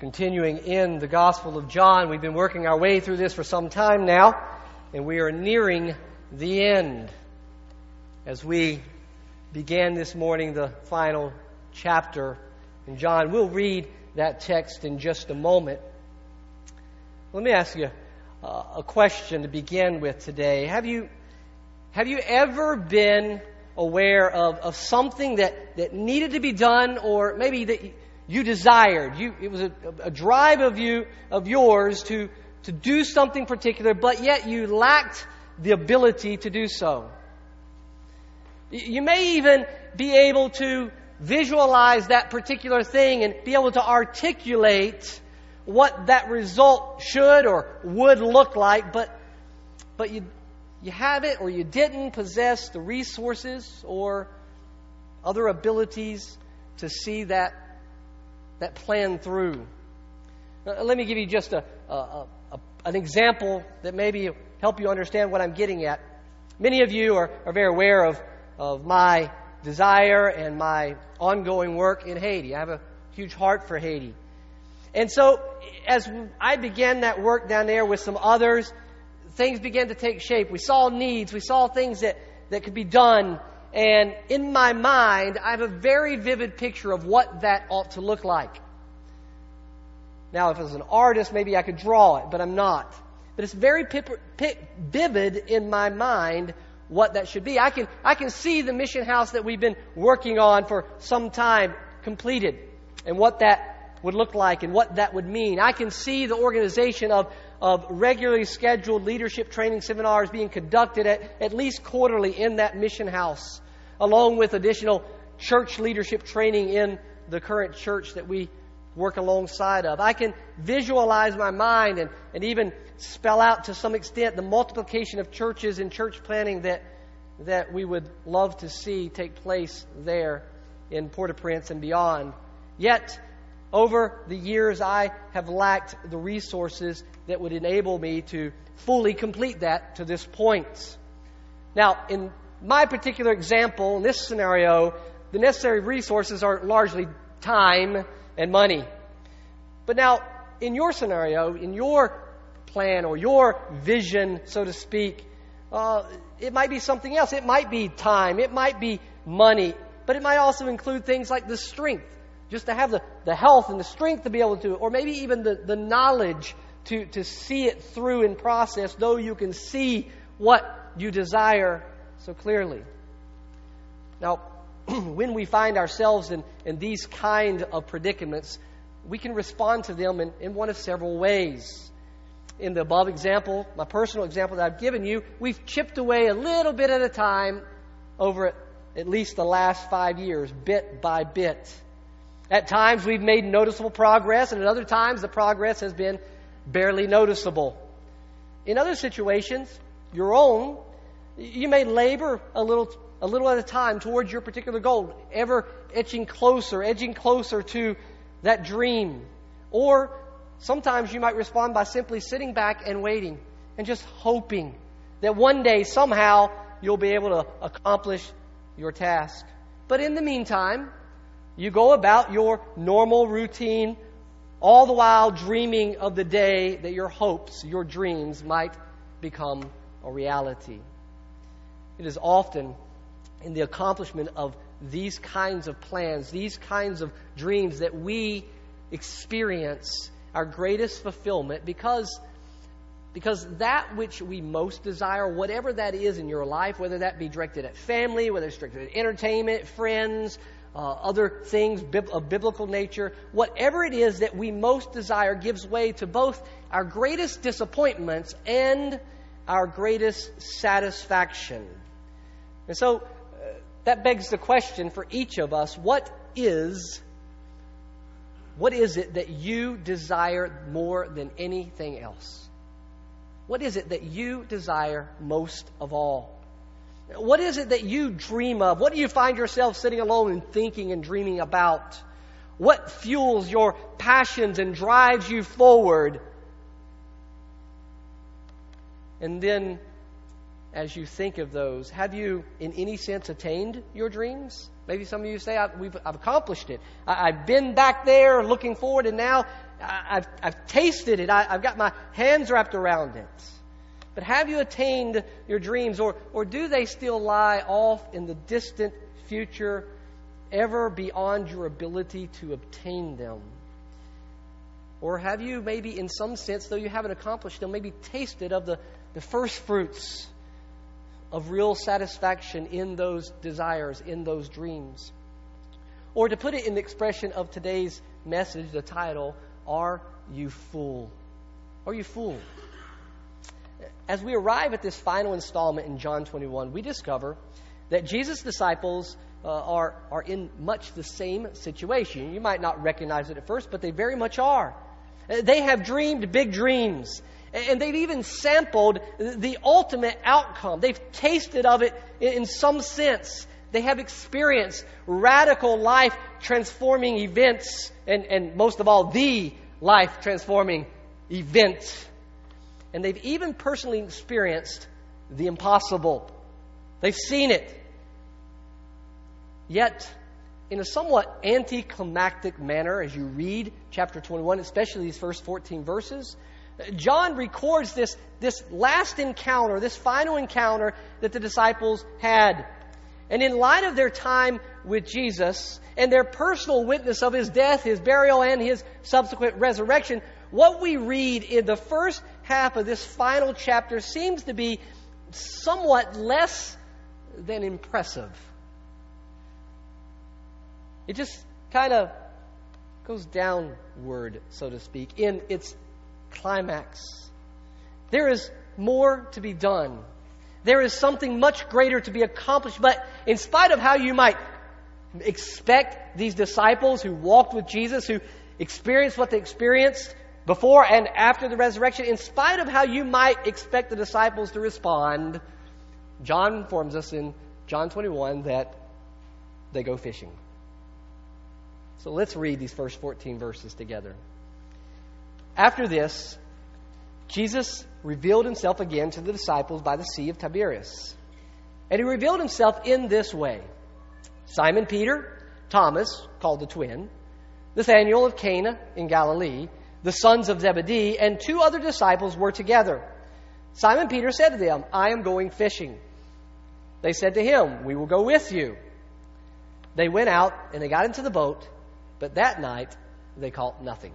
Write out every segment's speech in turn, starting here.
continuing in the Gospel of John. We've been working our way through this for some time now, and we are nearing the end as we began this morning the final chapter in John. We'll read that text in just a moment. Let me ask you uh, a question to begin with today. Have you, have you ever been aware of, of something that, that needed to be done or maybe that you desired. You, it was a, a drive of you, of yours to, to do something particular, but yet you lacked the ability to do so. You may even be able to visualize that particular thing and be able to articulate what that result should or would look like, but, but you, you have it or you didn't possess the resources or other abilities to see that that plan through. Now, let me give you just a, a, a, an example that maybe help you understand what I'm getting at. Many of you are, are very aware of, of my desire and my ongoing work in Haiti. I have a huge heart for Haiti. And so, as I began that work down there with some others, things began to take shape. We saw needs, we saw things that, that could be done, and in my mind, I have a very vivid picture of what that ought to look like. Now, if I was an artist, maybe I could draw it, but I'm not. But it's very vivid in my mind what that should be. I can, I can see the mission house that we've been working on for some time completed and what that would look like and what that would mean. I can see the organization of of regularly scheduled leadership training seminars being conducted at, at least quarterly in that mission house, along with additional church leadership training in the current church that we work alongside of. I can visualize my mind and, and even spell out to some extent the multiplication of churches and church planning that, that we would love to see take place there in Port au Prince and beyond. Yet, over the years, I have lacked the resources that would enable me to fully complete that to this point. Now, in my particular example, in this scenario, the necessary resources are largely time and money. But now, in your scenario, in your plan or your vision, so to speak, uh, it might be something else. It might be time. It might be money. But it might also include things like the strength just to have the, the health and the strength to be able to, or maybe even the, the knowledge to, to see it through in process, though you can see what you desire so clearly. Now, when we find ourselves in, in these kind of predicaments, we can respond to them in, in one of several ways. In the above example, my personal example that I've given you, we've chipped away a little bit at a time over at least the last five years, bit by bit. At times we've made noticeable progress, and at other times the progress has been barely noticeable. In other situations, your own, you may labor a little, a little at a time towards your particular goal, ever edging closer, edging closer to that dream. Or sometimes you might respond by simply sitting back and waiting and just hoping that one day somehow you'll be able to accomplish your task. But in the meantime, you go about your normal routine, all the while dreaming of the day that your hopes, your dreams might become a reality. It is often in the accomplishment of these kinds of plans, these kinds of dreams, that we experience our greatest fulfillment because, because that which we most desire, whatever that is in your life, whether that be directed at family, whether it's directed at entertainment, friends, uh, other things of biblical nature, whatever it is that we most desire gives way to both our greatest disappointments and our greatest satisfaction. And so uh, that begs the question for each of us what is what is it that you desire more than anything else? What is it that you desire most of all? What is it that you dream of? What do you find yourself sitting alone and thinking and dreaming about? What fuels your passions and drives you forward? And then, as you think of those, have you in any sense attained your dreams? Maybe some of you say, I've, I've accomplished it. I, have been back there looking forward, and now I, have I've tasted it. I, I've got my hands wrapped around it. But have you attained your dreams, or, or do they still lie off in the distant future, ever beyond your ability to obtain them? Or have you maybe, in some sense, though you haven't accomplished them, maybe tasted of the, the first fruits of real satisfaction in those desires, in those dreams? Or to put it in the expression of today's message, the title, Are You Fool? Are you full? As we arrive at this final installment in John 21, we discover that Jesus' disciples uh, are, are in much the same situation. You might not recognize it at first, but they very much are. They have dreamed big dreams. And they've even sampled the ultimate outcome. They've tasted of it in some sense. They have experienced radical life transforming events, and, and most of all, the life transforming event. And they've even personally experienced the impossible. They've seen it. Yet, in a somewhat anticlimactic manner, as you read chapter 21, especially these first 14 verses, John records this, this last encounter, this final encounter that the disciples had and in light of their time with Jesus and their personal witness of his death, his burial, and his subsequent resurrection, what we read in the first half of this final chapter seems to be somewhat less than impressive. It just kind of goes downward, so to speak, in its climax. There is more to be done. There is something much greater to be accomplished. But in spite of how you might expect these disciples who walked with Jesus, who experienced what they experienced before and after the resurrection, in spite of how you might expect the disciples to respond, John informs us in John 21 that they go fishing. So let's read these first 14 verses together. After this, Jesus revealed himself again to the disciples by the Sea of Tiberias. And he revealed himself in this way Simon Peter, Thomas, called the twin, Nathanael of Cana in Galilee, the sons of Zebedee, and two other disciples were together. Simon Peter said to them, I am going fishing. They said to him, We will go with you. They went out and they got into the boat, but that night they caught nothing.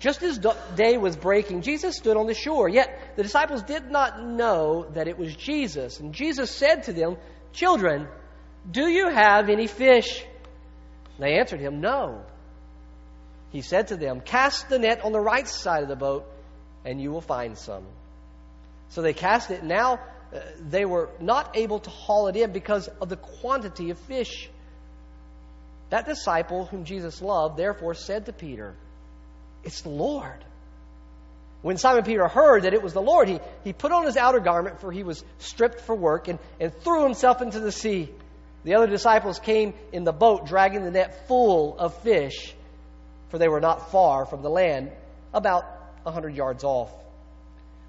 Just as day was breaking, Jesus stood on the shore. Yet the disciples did not know that it was Jesus. And Jesus said to them, Children, do you have any fish? They answered him, No. He said to them, Cast the net on the right side of the boat, and you will find some. So they cast it. Now uh, they were not able to haul it in because of the quantity of fish. That disciple whom Jesus loved therefore said to Peter, it's the Lord. When Simon Peter heard that it was the Lord, he, he put on his outer garment, for he was stripped for work, and, and threw himself into the sea. The other disciples came in the boat, dragging the net full of fish, for they were not far from the land, about a hundred yards off.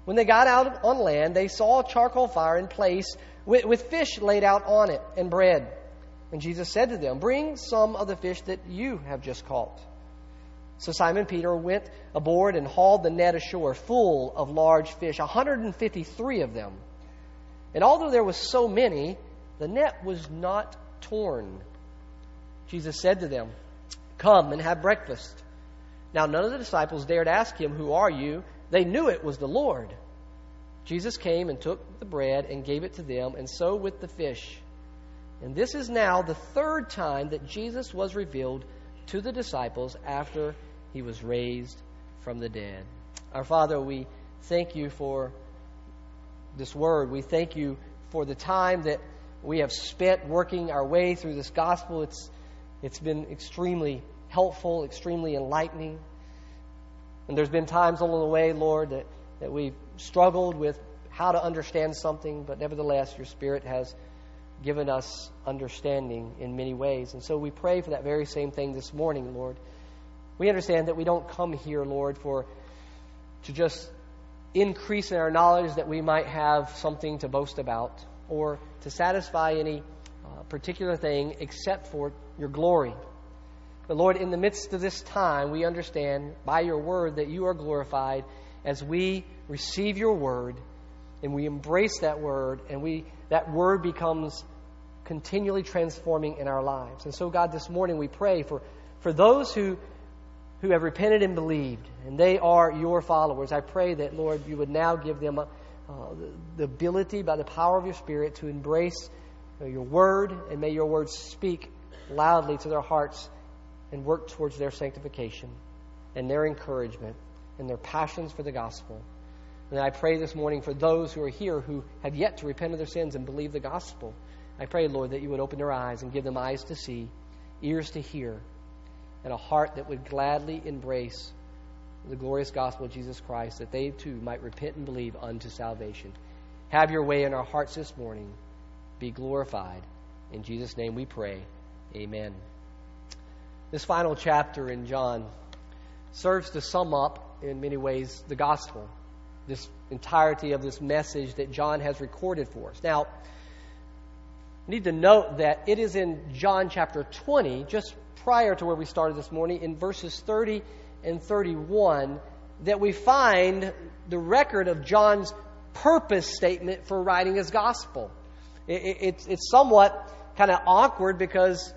When they got out on land, they saw a charcoal fire in place with, with fish laid out on it and bread. And Jesus said to them, Bring some of the fish that you have just caught. So Simon Peter went aboard and hauled the net ashore full of large fish, 153 of them. And although there was so many, the net was not torn. Jesus said to them, Come and have breakfast. Now none of the disciples dared ask him, Who are you? They knew it was the Lord. Jesus came and took the bread and gave it to them, and so with the fish. And this is now the third time that Jesus was revealed to the disciples after he was raised from the dead. Our Father, we thank you for this word. We thank you for the time that we have spent working our way through this gospel. It's, it's been extremely helpful, extremely enlightening. And there's been times along the way, Lord, that, that we've struggled with how to understand something, but nevertheless, your Spirit has given us understanding in many ways. And so we pray for that very same thing this morning, Lord. We understand that we don't come here, Lord, for to just increase in our knowledge that we might have something to boast about or to satisfy any uh, particular thing except for your glory. But Lord, in the midst of this time, we understand by your word that you are glorified as we receive your word and we embrace that word and we that word becomes continually transforming in our lives. And so God, this morning we pray for for those who who have repented and believed and they are your followers. I pray that Lord you would now give them uh, the ability by the power of your spirit to embrace your word and may your words speak loudly to their hearts and work towards their sanctification and their encouragement and their passions for the gospel. And I pray this morning for those who are here who have yet to repent of their sins and believe the gospel. I pray, Lord, that you would open their eyes and give them eyes to see, ears to hear, and a heart that would gladly embrace the glorious gospel of Jesus Christ, that they too might repent and believe unto salvation. Have your way in our hearts this morning. Be glorified. In Jesus' name we pray. Amen. This final chapter in John serves to sum up, in many ways, the gospel, this entirety of this message that John has recorded for us. Now, need to note that it is in John chapter 20, just prior to where we started this morning, in verses 30 and 31, that we find the record of John's purpose statement for writing his gospel. it's, it's somewhat kind of awkward because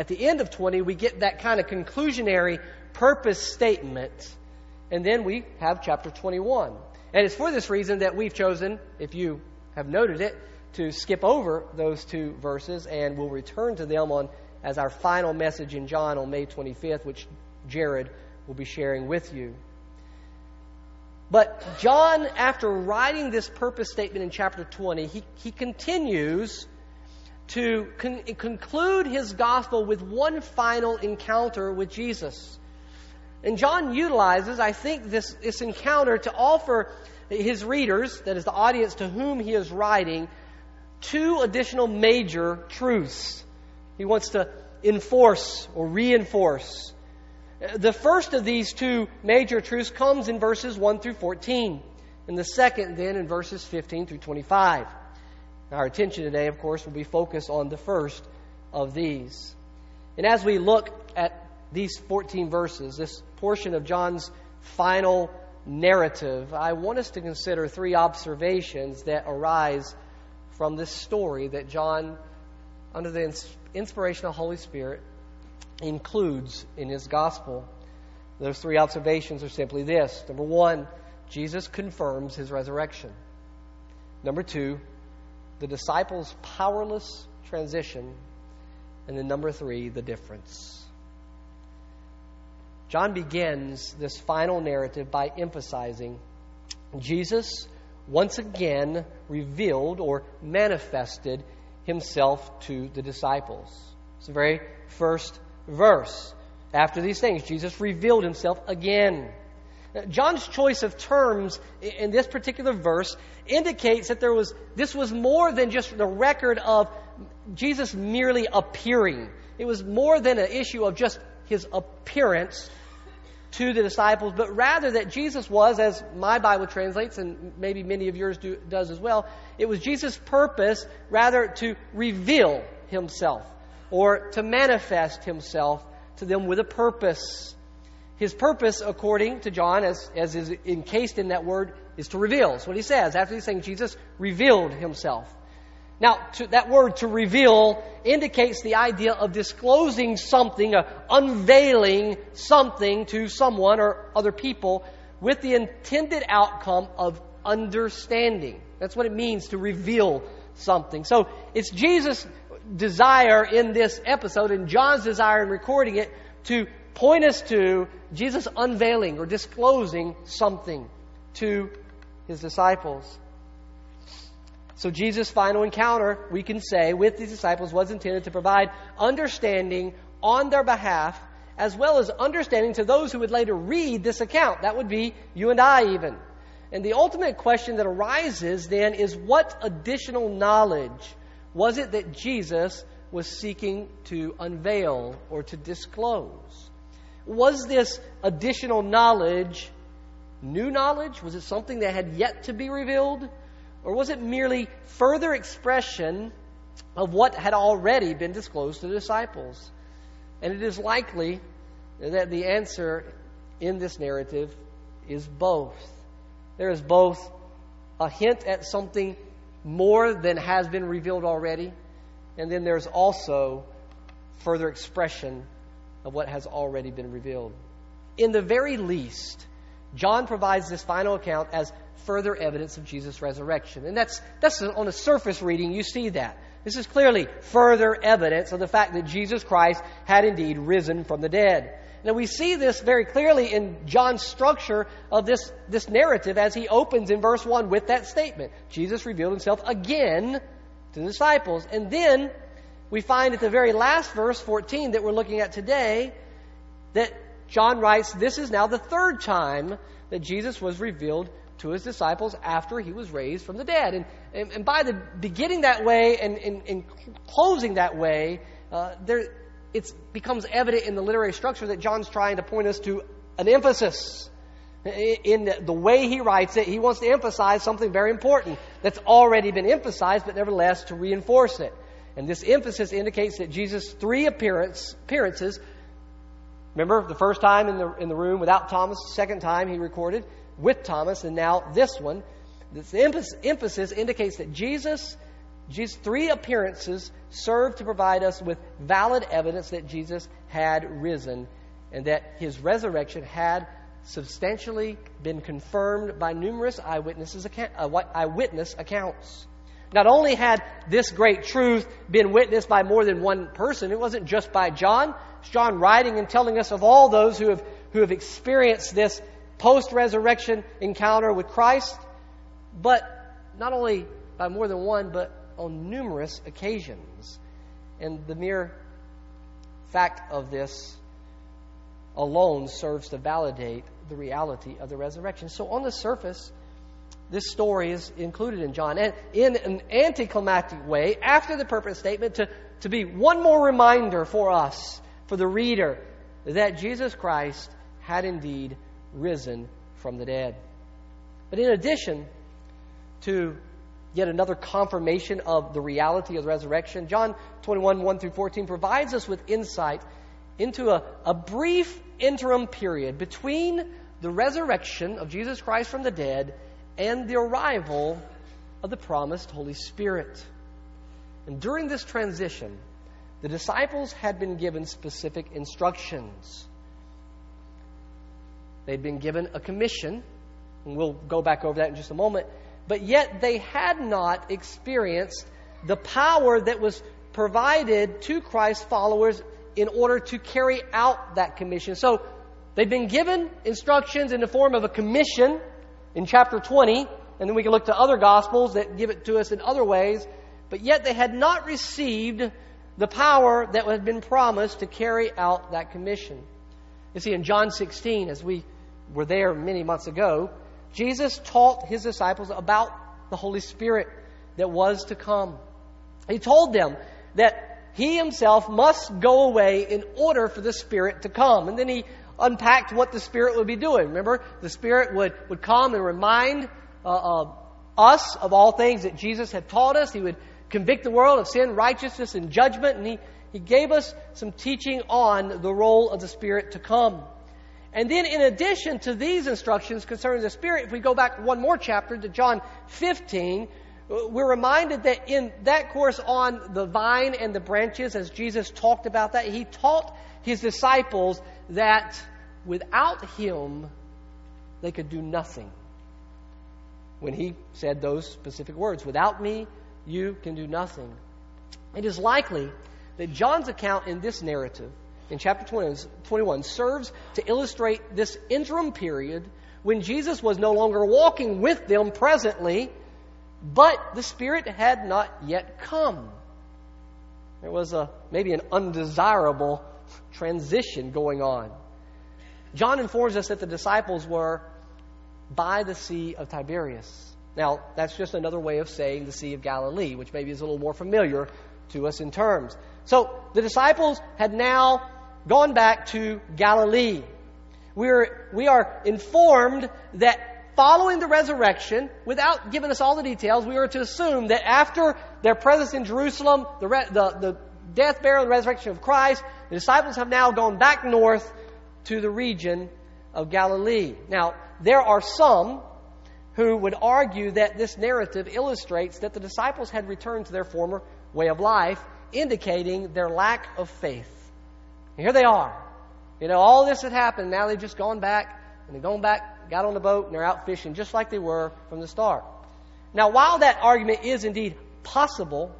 at the end of 20, we get that kind of conclusionary purpose statement. And then we have chapter 21. And it's for this reason that we've chosen, if you have noted it, to skip over those two verses and we'll return to them on as our final message in John on May 25th, which Jared will be sharing with you. But John, after writing this purpose statement in chapter 20, he, he continues to con- conclude his gospel with one final encounter with Jesus. And John utilizes, I think, this, this encounter to offer his readers, that is the audience to whom he is writing, two additional major truths. He wants to enforce or reinforce. The first of these two major truths comes in verses 1 through 14, and the second then in verses 15 through 25. Our attention today, of course, will be focused on the first of these. And as we look at these 14 verses, this portion of John's final narrative, I want us to consider three observations that arise from this story that John, under the inspiration of the Holy Spirit, includes in his gospel. Those three observations are simply this. Number one, Jesus confirms his resurrection. Number two, the disciples' powerless transition. And then number three, the difference. John begins this final narrative by emphasizing Jesus once again revealed or manifested himself to the disciples. It's the very first verse. After these things, Jesus revealed himself again. John's choice of terms in this particular verse indicates that there was this was more than just the record of Jesus merely appearing. It was more than an issue of just his appearance to the disciples, but rather that Jesus was, as my Bible translates, and maybe many of yours do, does as well, it was Jesus' purpose rather to reveal himself or to manifest himself to them with a purpose. His purpose, according to John, as, as is encased in that word, is to reveal. That's what he says. After he's saying Jesus revealed himself. Now, to, that word to reveal indicates the idea of disclosing something, uh, unveiling something to someone or other people with the intended outcome of understanding. That's what it means to reveal something. So it's Jesus' desire in this episode and John's desire in recording it to point us to Jesus unveiling or disclosing something to his disciples. So Jesus' final encounter, we can say, with these disciples was intended to provide understanding on their behalf, as well as understanding to those who would later read this account. That would be you and I, even. And the ultimate question that arises then is what additional knowledge was it that Jesus was seeking to unveil or to disclose? Was this additional knowledge new knowledge? Was it something that had yet to be revealed? Or was it merely further expression of what had already been disclosed to the disciples? And it is likely that the answer in this narrative is both. There is both a hint at something more than has been revealed already, and then there's also further expression of what has already been revealed. In the very least, John provides this final account as further evidence of Jesus' resurrection. And that's, that's on a surface reading, you see that. This is clearly further evidence of the fact that Jesus Christ had indeed risen from the dead. Now we see this very clearly in John's structure of this, this narrative as he opens in verse 1 with that statement. Jesus revealed himself again to the disciples. And then we find at the very last verse, 14, that we're looking at today, that John writes, This is now the third time that Jesus was revealed to his disciples after he was raised from the dead. And, and, and by the beginning that way and, and, and closing that way, uh, there, it becomes evident in the literary structure that John's trying to point us to an emphasis. In the way he writes it, he wants to emphasize something very important that's already been emphasized, but nevertheless to reinforce it. And this emphasis indicates that Jesus' three appearance, appearances remember, the first time in the, in the room without Thomas, the second time he recorded with Thomas, and now this one. This emphasis indicates that Jesus Jesus' three appearances serve to provide us with valid evidence that Jesus had risen and that his resurrection had substantially been confirmed by numerous eyewitnesses account, uh, eyewitness accounts. Not only had this great truth been witnessed by more than one person, it wasn't just by John. It's John writing and telling us of all those who have, who have experienced this post resurrection encounter with Christ, but not only by more than one, but on numerous occasions. And the mere fact of this alone serves to validate the reality of the resurrection. So, on the surface, this story is included in John. And in an anticlimactic way, after the purpose statement, to, to be one more reminder for us, for the reader, that Jesus Christ had indeed risen from the dead. But in addition to yet another confirmation of the reality of the resurrection. John 21, 1 through 14 provides us with insight into a, a brief interim period between the resurrection of Jesus Christ from the dead and the arrival of the promised Holy Spirit. And during this transition, the disciples had been given specific instructions. They'd been given a commission, and we'll go back over that in just a moment but yet they had not experienced the power that was provided to Christ's followers in order to carry out that commission. So they've been given instructions in the form of a commission in chapter 20, and then we can look to other gospels that give it to us in other ways, but yet they had not received the power that had been promised to carry out that commission. You see, in John 16, as we were there many months ago, Jesus taught his disciples about the Holy Spirit that was to come. He told them that he himself must go away in order for the Spirit to come. And then he unpacked what the Spirit would be doing. Remember, the Spirit would, would come and remind uh, uh, us of all things that Jesus had taught us. He would convict the world of sin, righteousness, and judgment. And he, he gave us some teaching on the role of the Spirit to come. And then, in addition to these instructions concerning the Spirit, if we go back one more chapter to John 15, we're reminded that in that course on the vine and the branches, as Jesus talked about that, he taught his disciples that without him, they could do nothing. When he said those specific words, without me, you can do nothing. It is likely that John's account in this narrative in chapter 20, 21 serves to illustrate this interim period when Jesus was no longer walking with them presently, but the Spirit had not yet come. There was a maybe an undesirable transition going on. John informs us that the disciples were by the Sea of Tiberias. Now, that's just another way of saying the Sea of Galilee, which maybe is a little more familiar to us in terms. So, the disciples had now gone back to Galilee. We're, we are informed that following the resurrection, without giving us all the details, we are to assume that after their presence in Jerusalem, the, the, the, death, burial, and resurrection of Christ, the disciples have now gone back north to the region of Galilee. Now, there are some who would argue that this narrative illustrates that the disciples had returned to their former way of life, indicating their lack of faith. And here they are. You know, all this had happened. Now they've just gone back, and they've gone back, got on the boat, and they're out fishing just like they were from the start. Now, while that argument is indeed possible,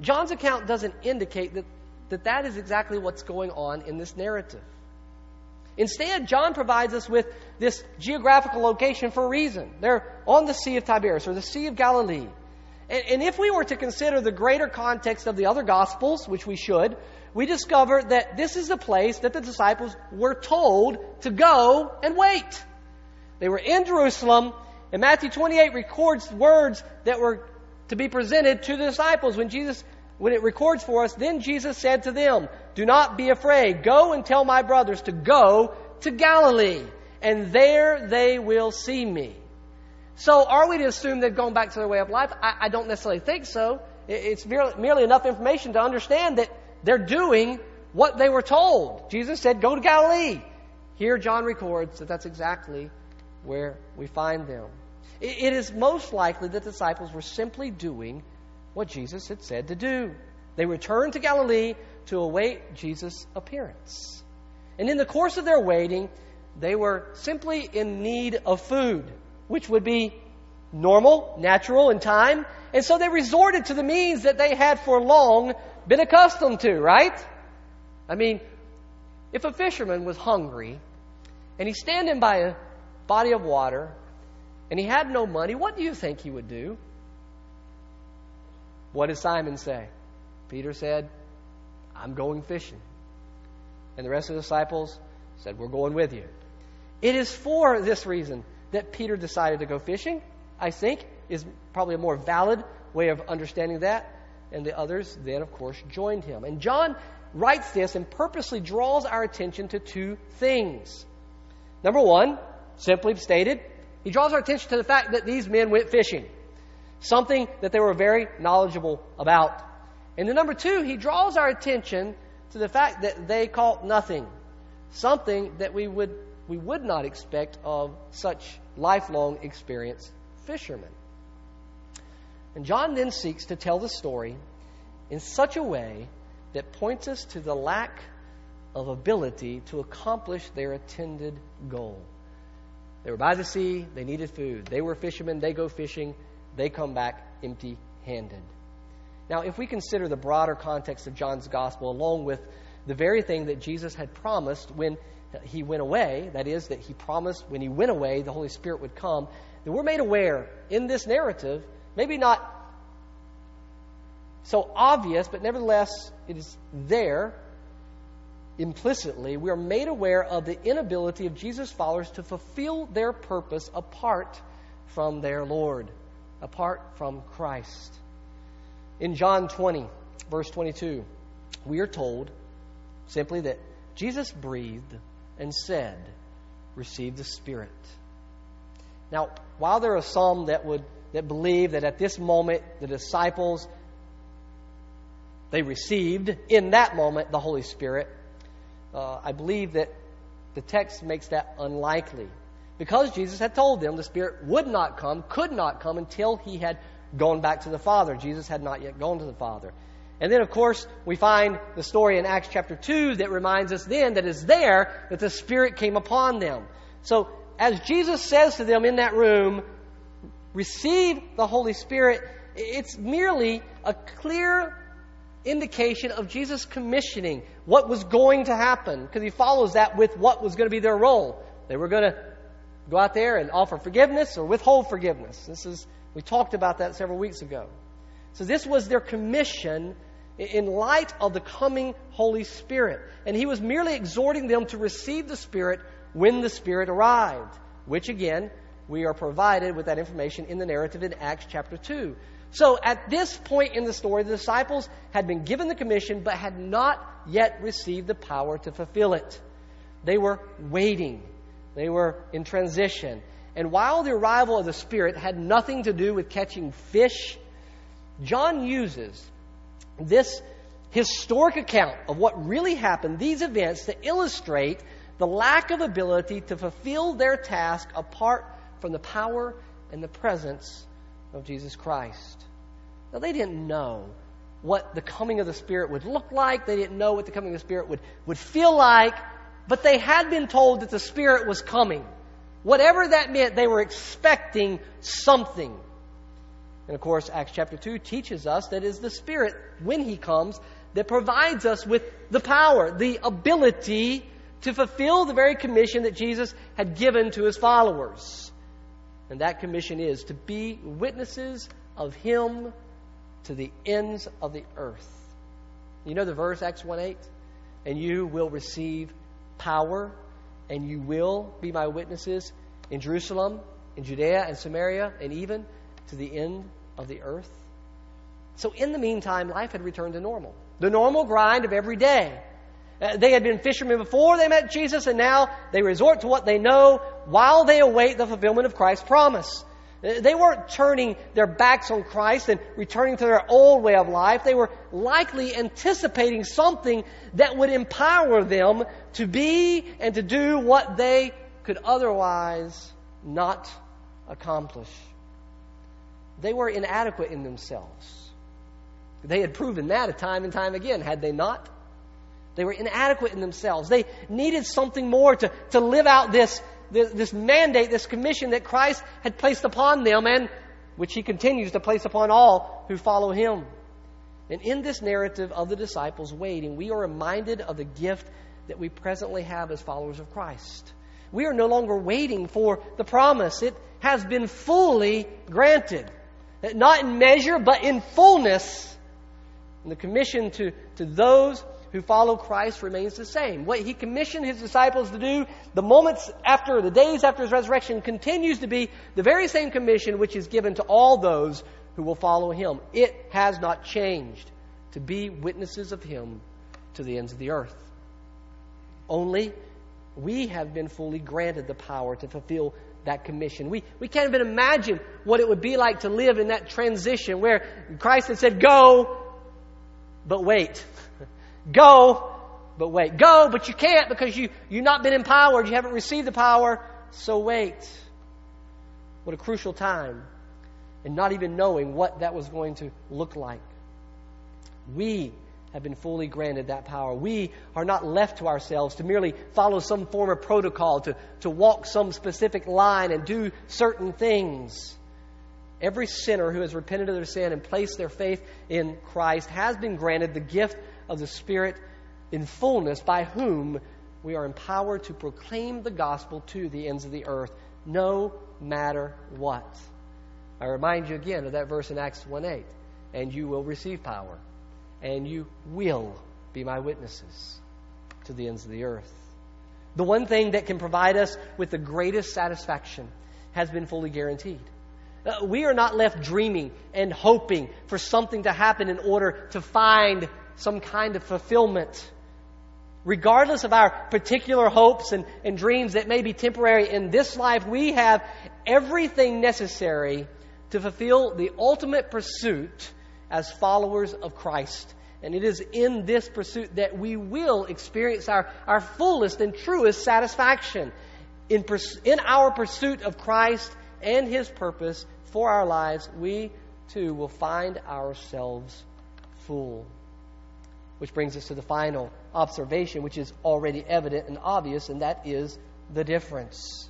John's account doesn't indicate that that, that is exactly what's going on in this narrative. Instead, John provides us with this geographical location for a reason. They're on the Sea of Tiberias, or the Sea of Galilee. And, and if we were to consider the greater context of the other Gospels, which we should, we discover that this is the place that the disciples were told to go and wait. They were in Jerusalem, and Matthew 28 records words that were to be presented to the disciples when Jesus when it records for us, then Jesus said to them, Do not be afraid. Go and tell my brothers to go to Galilee, and there they will see me. So, are we to assume they've gone back to their way of life? I, I don't necessarily think so. It's merely, merely enough information to understand that they're doing what they were told. Jesus said, Go to Galilee. Here, John records that that's exactly where we find them. It is most likely that the disciples were simply doing what Jesus had said to do. They returned to Galilee to await Jesus' appearance. And in the course of their waiting, they were simply in need of food, which would be normal, natural in time. And so they resorted to the means that they had for long been accustomed to, right? I mean, if a fisherman was hungry and he's standing by a body of water and he had no money, what do you think he would do? What did Simon say? Peter said, I'm going fishing. And the rest of the disciples said, We're going with you. It is for this reason that Peter decided to go fishing, I think, is probably a more valid way of understanding that. And the others then, of course, joined him. And John writes this and purposely draws our attention to two things. Number one, simply stated, he draws our attention to the fact that these men went fishing something that they were very knowledgeable about. And the number two, he draws our attention to the fact that they caught nothing, something that we would, we would not expect of such lifelong experienced fishermen. And John then seeks to tell the story in such a way that points us to the lack of ability to accomplish their intended goal. They were by the sea, they needed food. They were fishermen, they go fishing, they come back empty handed. Now, if we consider the broader context of John's gospel, along with the very thing that Jesus had promised when he went away, that is, that he promised when he went away the Holy Spirit would come, then we're made aware in this narrative, maybe not so obvious, but nevertheless it is there implicitly. We are made aware of the inability of Jesus' followers to fulfill their purpose apart from their Lord apart from Christ. In John 20, verse 22, we are told simply that Jesus breathed and said, Receive the Spirit. Now, while there are some that would that believe that at this moment the disciples they received in that moment the Holy Spirit, uh, I believe that the text makes that unlikely because Jesus had told them the Spirit would not come, could not come until he had gone back to the Father. Jesus had not yet gone to the Father. And then, of course, we find the story in Acts chapter 2 that reminds us then that it's there that the Spirit came upon them. So, as Jesus says to them in that room, receive the Holy Spirit, it's merely a clear indication of Jesus commissioning what was going to happen, because he follows that with what was going to be their role. They were going to go out there and offer forgiveness or withhold forgiveness. This is we talked about that several weeks ago. So this was their commission in light of the coming Holy Spirit. And he was merely exhorting them to receive the Spirit when the Spirit arrived, which again, we are provided with that information in the narrative in Acts chapter 2. So at this point in the story, the disciples had been given the commission but had not yet received the power to fulfill it. They were waiting they were in transition. And while the arrival of the Spirit had nothing to do with catching fish, John uses this historic account of what really happened, these events to illustrate the lack of ability to fulfill their task apart from the power and the presence of Jesus Christ. Now, they didn't know what the coming of the Spirit would look like. They didn't know what the coming of the Spirit would, would feel like. But they had been told that the Spirit was coming. Whatever that meant, they were expecting something. And of course, Acts chapter 2 teaches us that it is the Spirit, when He comes, that provides us with the power, the ability to fulfill the very commission that Jesus had given to His followers. And that commission is to be witnesses of Him to the ends of the earth. You know the verse, Acts 1 8? And you will receive power, and you will be my witnesses in Jerusalem, in Judea and Samaria, and even to the end of the earth. So, in the meantime, life had returned to normal. The normal grind of every day. Uh, they had been fishermen before they met Jesus, and now they resort to what they know while they await the fulfillment of Christ's promise. Uh, they weren't turning their backs on Christ and returning to their old way of life. They were likely anticipating something that would empower them to be and to do what they could otherwise not accomplish. They were inadequate in themselves. They had proven that time and time again, had they not? They were inadequate in themselves. They needed something more to, to live out this, this, this mandate, this commission that Christ had placed upon them and which he continues to place upon all who follow him. And in this narrative of the disciples waiting, we are reminded of the gift that we presently have as followers of Christ. We are no longer waiting for the promise. It has been fully granted. Not in measure, but in fullness. And the commission to, to those who follow Christ remains the same. What he commissioned his disciples to do the moments after, the days after his resurrection continues to be the very same commission which is given to all those who will follow him. It has not changed to be witnesses of him to the ends of the earth. Only we have been fully granted the power to fulfill that commission. We, we can't even imagine what it would be like to live in that transition where Christ had said, Go, but wait. Go, but wait. Go, but you can't because you, you've not been empowered. You haven't received the power, so wait. What a crucial time. And not even knowing what that was going to look like. We have been fully granted that power. We are not left to ourselves to merely follow some form of protocol, to, to walk some specific line and do certain things. Every sinner who has repented of their sin and placed their faith in Christ has been granted the gift of the Spirit in fullness, by whom we are empowered to proclaim the gospel to the ends of the earth, no matter what. I remind you again of that verse in Acts 1 8. And you will receive power, and you will be my witnesses to the ends of the earth. The one thing that can provide us with the greatest satisfaction has been fully guaranteed. Uh, we are not left dreaming and hoping for something to happen in order to find some kind of fulfillment. Regardless of our particular hopes and, and dreams that may be temporary in this life, we have everything necessary to fulfill the ultimate pursuit as followers of Christ. And it is in this pursuit that we will experience our, our fullest and truest satisfaction. In, pers- in our pursuit of Christ and His purpose for our lives, we too will find ourselves full. Which brings us to the final observation, which is already evident and obvious, and that is the difference.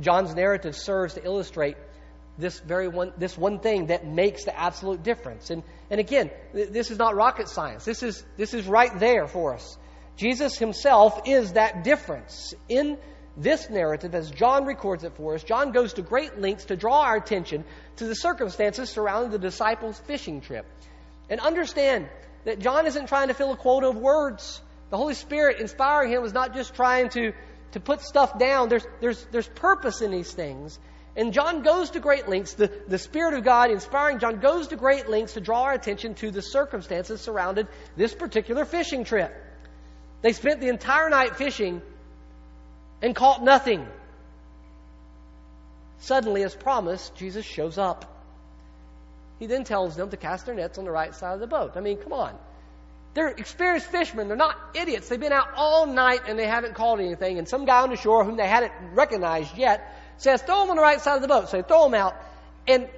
John's narrative serves to illustrate this very one, this one thing that makes the absolute difference. And, and again, this is not rocket science. This is, this is right there for us. Jesus himself is that difference. In this narrative, as John records it for us, John goes to great lengths to draw our attention to the circumstances surrounding the disciples' fishing trip. And understand that John isn't trying to fill a quota of words. The Holy Spirit inspiring him was not just trying to, to put stuff down. There's, there's, there's purpose in these things. And John goes to great lengths, the, the Spirit of God inspiring John goes to great lengths to draw our attention to the circumstances surrounding this particular fishing trip. They spent the entire night fishing and caught nothing. Suddenly, as promised, Jesus shows up. He then tells them to cast their nets on the right side of the boat. I mean, come on. They're experienced fishermen. They're not idiots. They've been out all night and they haven't caught anything. And some guy on the shore, whom they hadn't recognized yet, says, throw them on the right side of the boat. So they throw them out. And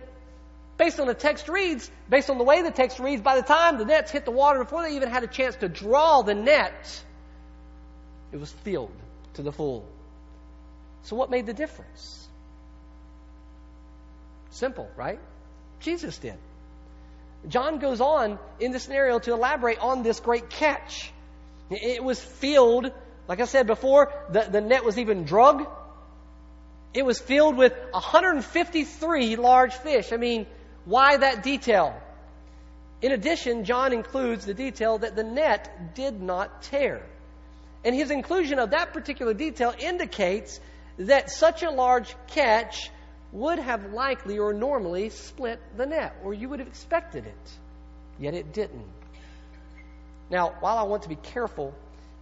based on the text reads, based on the way the text reads, by the time the nets hit the water, before they even had a chance to draw the net, it was filled to the full. So what made the difference? Simple, right? Jesus did. John goes on in this scenario to elaborate on this great catch. It was filled, like I said before, the, the net was even drug. It was filled with 153 large fish. I mean, why that detail? In addition, John includes the detail that the net did not tear. And his inclusion of that particular detail indicates that such a large catch would have likely or normally split the net, or you would have expected it. Yet it didn't. Now, while I want to be careful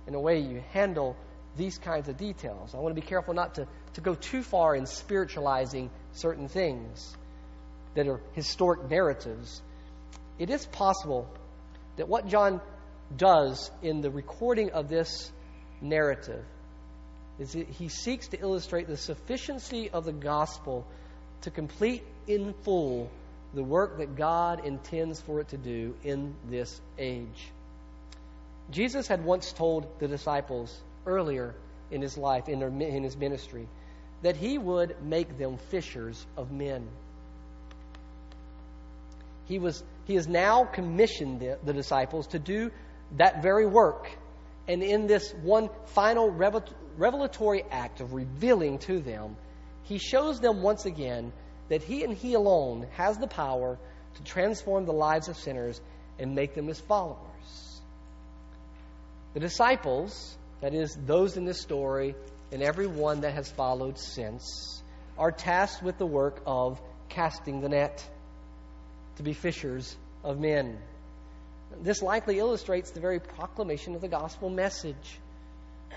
in the way you handle these kinds of details, I want to be careful not to, to go too far in spiritualizing certain things that are historic narratives. It is possible that what John does in the recording of this narrative is that he seeks to illustrate the sufficiency of the gospel to complete in full the work that God intends for it to do in this age. Jesus had once told the disciples earlier in his life, in, in his ministry, that he would make them fishers of men. He, was, he has now commissioned the, the disciples to do that very work. And in this one final revelatory act of revealing to them he shows them once again that he and he alone has the power to transform the lives of sinners and make them his followers. The disciples, that is, those in this story and everyone that has followed since, are tasked with the work of casting the net to be fishers of men. This likely illustrates the very proclamation of the gospel message.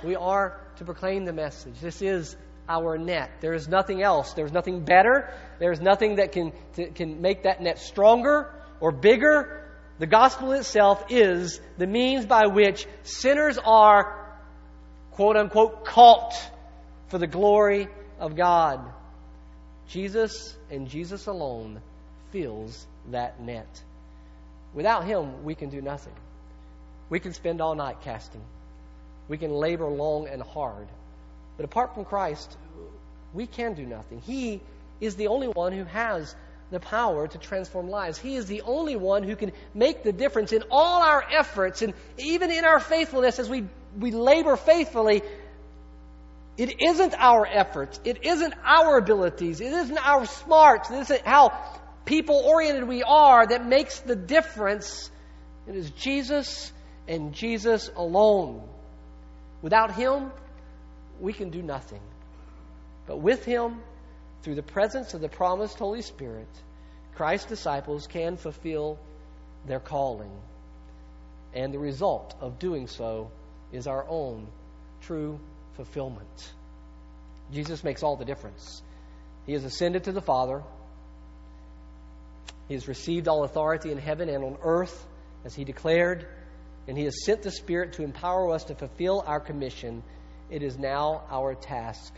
We are to proclaim the message. This is our net. There is nothing else. There's nothing better. There's nothing that can, to, can make that net stronger or bigger. The gospel itself is the means by which sinners are, quote unquote, caught for the glory of God. Jesus and Jesus alone fills that net. Without Him, we can do nothing. We can spend all night casting. We can labor long and hard. But apart from Christ, we can do nothing. He is the only one who has the power to transform lives. He is the only one who can make the difference in all our efforts and even in our faithfulness as we, we labor faithfully. It isn't our efforts. It isn't our abilities. It isn't our smarts. It isn't how people oriented we are that makes the difference. It is Jesus and Jesus alone. Without Him, we can do nothing. But with Him, through the presence of the promised Holy Spirit, Christ's disciples can fulfill their calling. And the result of doing so is our own true fulfillment. Jesus makes all the difference. He has ascended to the Father. He has received all authority in heaven and on earth, as he declared, and he has sent the Spirit to empower us to fulfill our commission it is now our task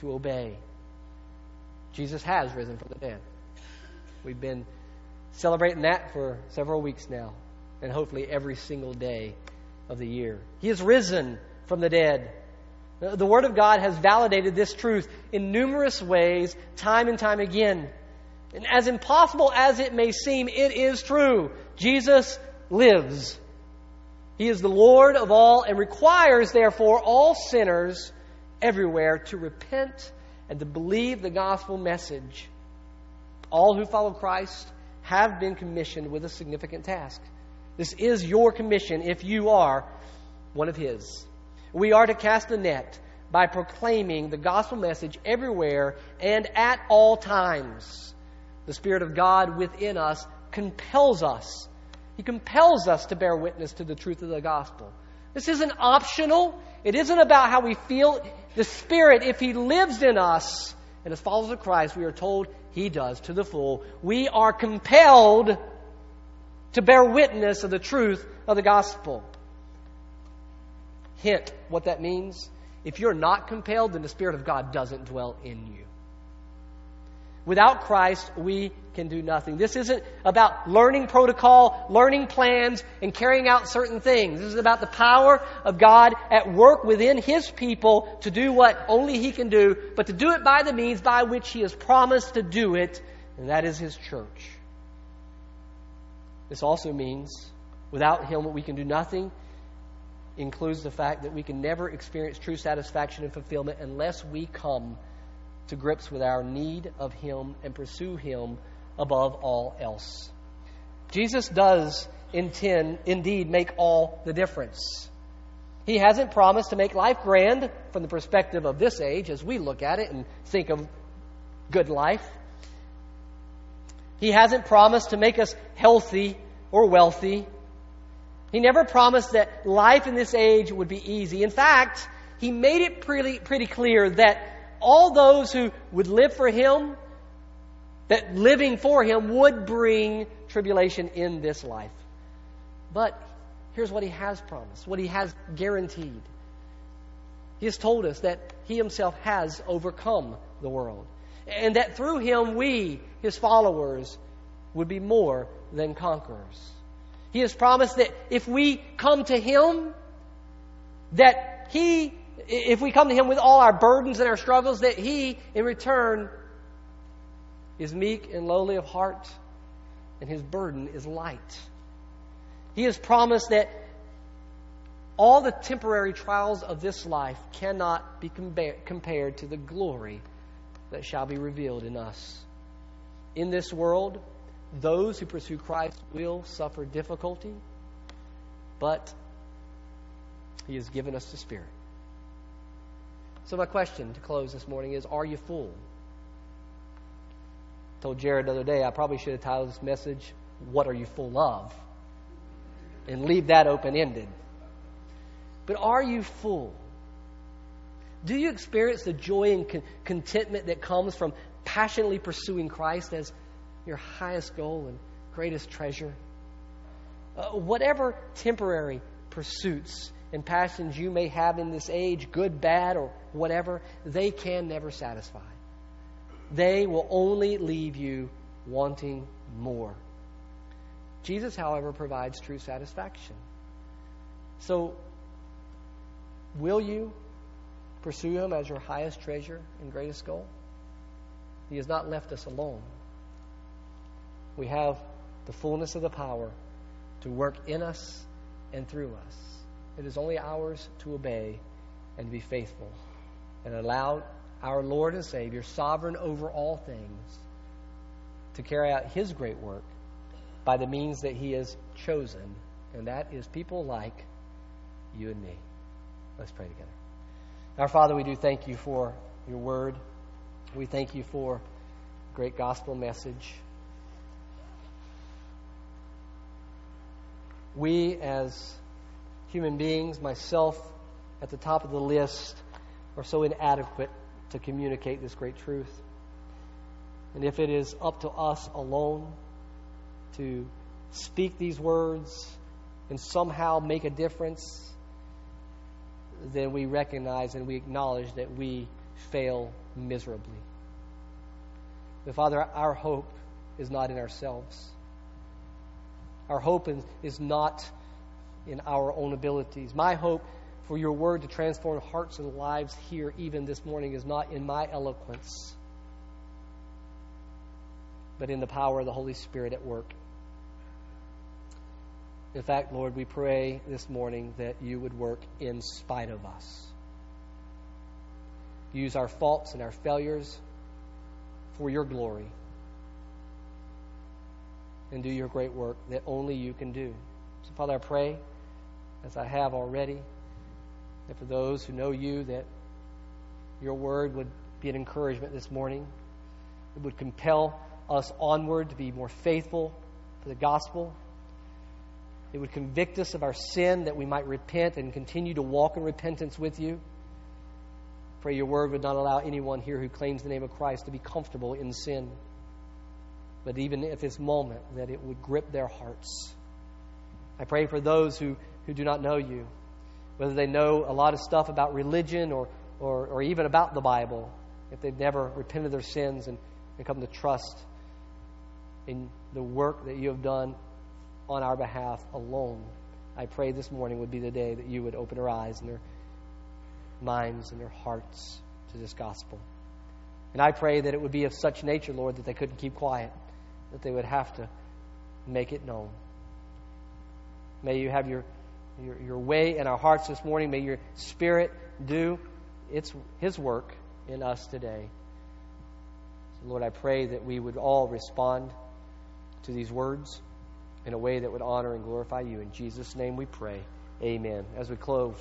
to obey. Jesus has risen from the dead. We've been celebrating that for several weeks now, and hopefully every single day of the year. He has risen from the dead. The Word of God has validated this truth in numerous ways, time and time again. And as impossible as it may seem, it is true. Jesus lives. He is the Lord of all and requires, therefore, all sinners everywhere to repent and to believe the gospel message. All who follow Christ have been commissioned with a significant task. This is your commission if you are one of His. We are to cast the net by proclaiming the gospel message everywhere and at all times. The Spirit of God within us compels us he compels us to bear witness to the truth of the gospel. This isn't optional. It isn't about how we feel. The Spirit, if He lives in us, and as followers of Christ, we are told He does to the full. We are compelled to bear witness of the truth of the gospel. Hint what that means. If you're not compelled, then the Spirit of God doesn't dwell in you. Without Christ, we can do nothing. This isn't about learning protocol, learning plans, and carrying out certain things. This is about the power of God at work within His people to do what only He can do, but to do it by the means by which He has promised to do it, and that is His church. This also means without Him, we can do nothing. Includes the fact that we can never experience true satisfaction and fulfillment unless we come to grips with our need of Him and pursue Him above all else. Jesus does intend, indeed, make all the difference. He hasn't promised to make life grand from the perspective of this age as we look at it and think of good life. He hasn't promised to make us healthy or wealthy. He never promised that life in this age would be easy. In fact, he made it pretty, pretty clear that all those who would live for Him, that living for Him would bring tribulation in this life. But here's what He has promised, what He has guaranteed. He has told us that He Himself has overcome the world, and that through Him we, His followers, would be more than conquerors. He has promised that if we come to Him, that He if we come to Him with all our burdens and our struggles, that He, in return, is meek and lowly of heart, and His burden is light. He has promised that all the temporary trials of this life cannot be compared to the glory that shall be revealed in us. In this world, those who pursue Christ will suffer difficulty, but He has given us the Spirit. So, my question to close this morning is Are you full? Told Jared the other day I probably should have titled this message, What Are You Full of? and leave that open ended. But are you full? Do you experience the joy and con- contentment that comes from passionately pursuing Christ as your highest goal and greatest treasure? Uh, whatever temporary pursuits and passions you may have in this age, good, bad, or whatever, they can never satisfy. They will only leave you wanting more. Jesus, however, provides true satisfaction. So, will you pursue Him as your highest treasure and greatest goal? He has not left us alone. We have the fullness of the power to work in us and through us. It is only ours to obey and be faithful and allow our Lord and Savior, sovereign over all things, to carry out His great work by the means that He has chosen, and that is people like you and me. Let's pray together. Our Father, we do thank you for your word. We thank you for great gospel message. We, as human beings, myself at the top of the list, are so inadequate to communicate this great truth. And if it is up to us alone to speak these words and somehow make a difference, then we recognize and we acknowledge that we fail miserably. But Father, our hope is not in ourselves. Our hope is not in our own abilities. My hope for your word to transform hearts and lives here, even this morning, is not in my eloquence, but in the power of the Holy Spirit at work. In fact, Lord, we pray this morning that you would work in spite of us. Use our faults and our failures for your glory. And do your great work that only you can do. So, Father, I pray as I have already. And for those who know you, that your word would be an encouragement this morning. It would compel us onward to be more faithful to the gospel. It would convict us of our sin that we might repent and continue to walk in repentance with you. Pray your word would not allow anyone here who claims the name of Christ to be comfortable in sin. But even at this moment, that it would grip their hearts I pray for those who, who do not know you, whether they know a lot of stuff about religion or, or, or even about the Bible, if they've never repented of their sins and, and come to trust in the work that you have done on our behalf alone. I pray this morning would be the day that you would open their eyes and their minds and their hearts to this gospel. And I pray that it would be of such nature, Lord, that they couldn't keep quiet, that they would have to make it known. May you have your, your, your way in our hearts this morning. May your Spirit do its, His work in us today. So Lord, I pray that we would all respond to these words in a way that would honor and glorify you. In Jesus' name we pray. Amen. As we close,